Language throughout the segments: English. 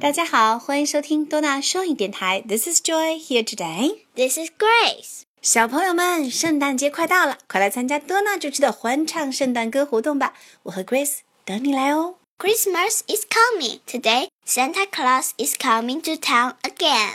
大家好，欢迎收听多纳双语电台。This is Joy here today. This is Grace. 小朋友们，圣诞节快到了，快来参加多纳主持的欢唱圣诞歌活动吧！我和 Grace 等你来哦。Christmas is coming. Today, Santa Claus is coming to town again.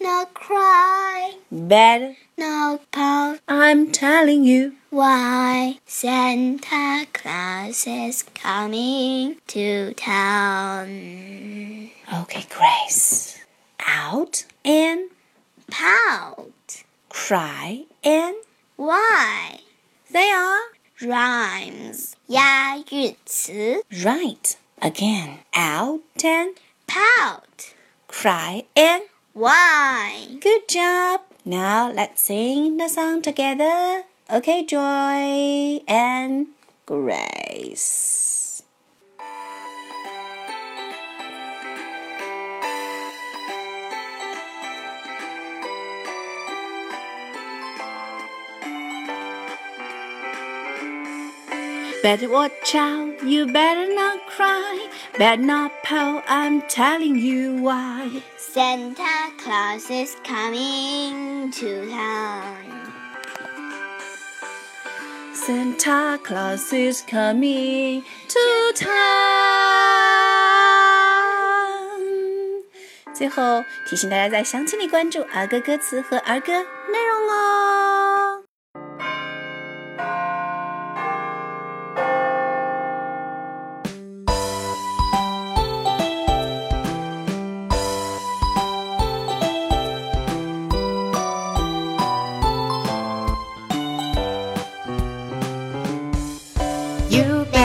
not cry, Better. not pout. I'm telling you. Why Santa Claus is coming to town? Okay, Grace. Out and Pout. cry and Why? they are Rhymes. 押韵词 right. Again. Out and Pout. cry and why? Good job. Now let's sing the song together. Okay, Joy and Grace. Better watch out, you better not cry, better not pout, I'm telling you why. Santa Claus is coming to town. Santa Claus is coming to town。最后提醒大家在详情里关注儿歌歌词和儿歌内容哦。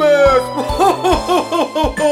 Christmas!